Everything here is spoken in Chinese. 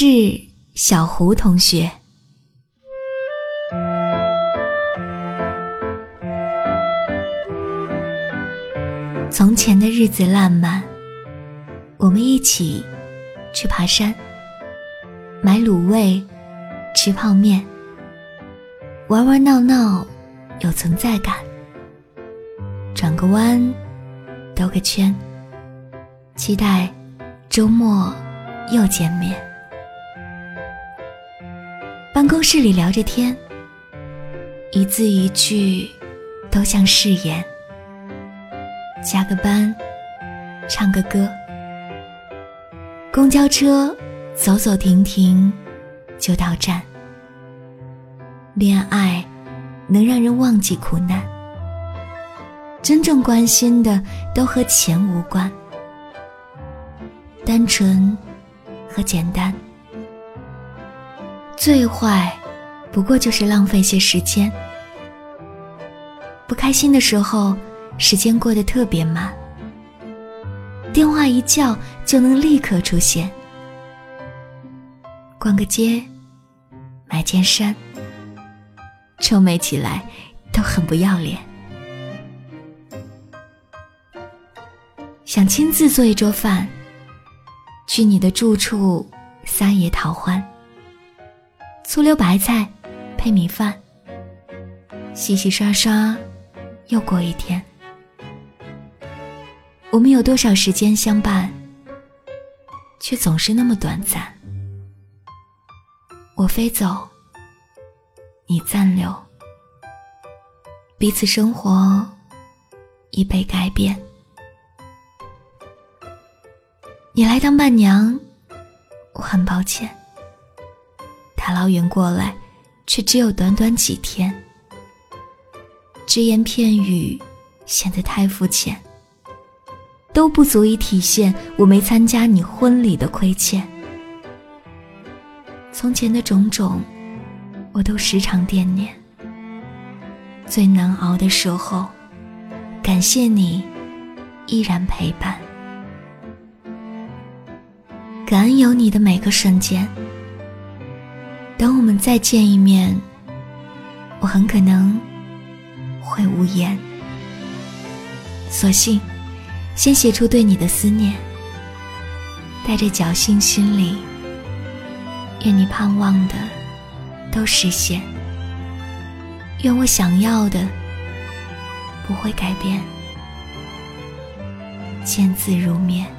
致小胡同学。从前的日子烂漫，我们一起去爬山，买卤味，吃泡面，玩玩闹闹，有存在感。转个弯，兜个圈，期待周末又见面。办公室里聊着天，一字一句都像誓言。加个班，唱个歌，公交车走走停停就到站。恋爱能让人忘记苦难，真正关心的都和钱无关，单纯和简单。最坏不过就是浪费些时间。不开心的时候。时间过得特别慢，电话一叫就能立刻出现。逛个街，买件衫，臭美起来都很不要脸。想亲自做一桌饭，去你的住处撒野讨欢。醋溜白菜配米饭，洗洗刷刷，又过一天。我们有多少时间相伴，却总是那么短暂。我飞走，你暂留，彼此生活已被改变。你来当伴娘，我很抱歉。大老远过来，却只有短短几天，只言片语显得太肤浅。都不足以体现我没参加你婚礼的亏欠。从前的种种，我都时常惦念。最难熬的时候，感谢你依然陪伴，感恩有你的每个瞬间。等我们再见一面，我很可能会无言。索性。先写出对你的思念，带着侥幸心理，愿你盼望的都实现，愿我想要的不会改变，见字如面。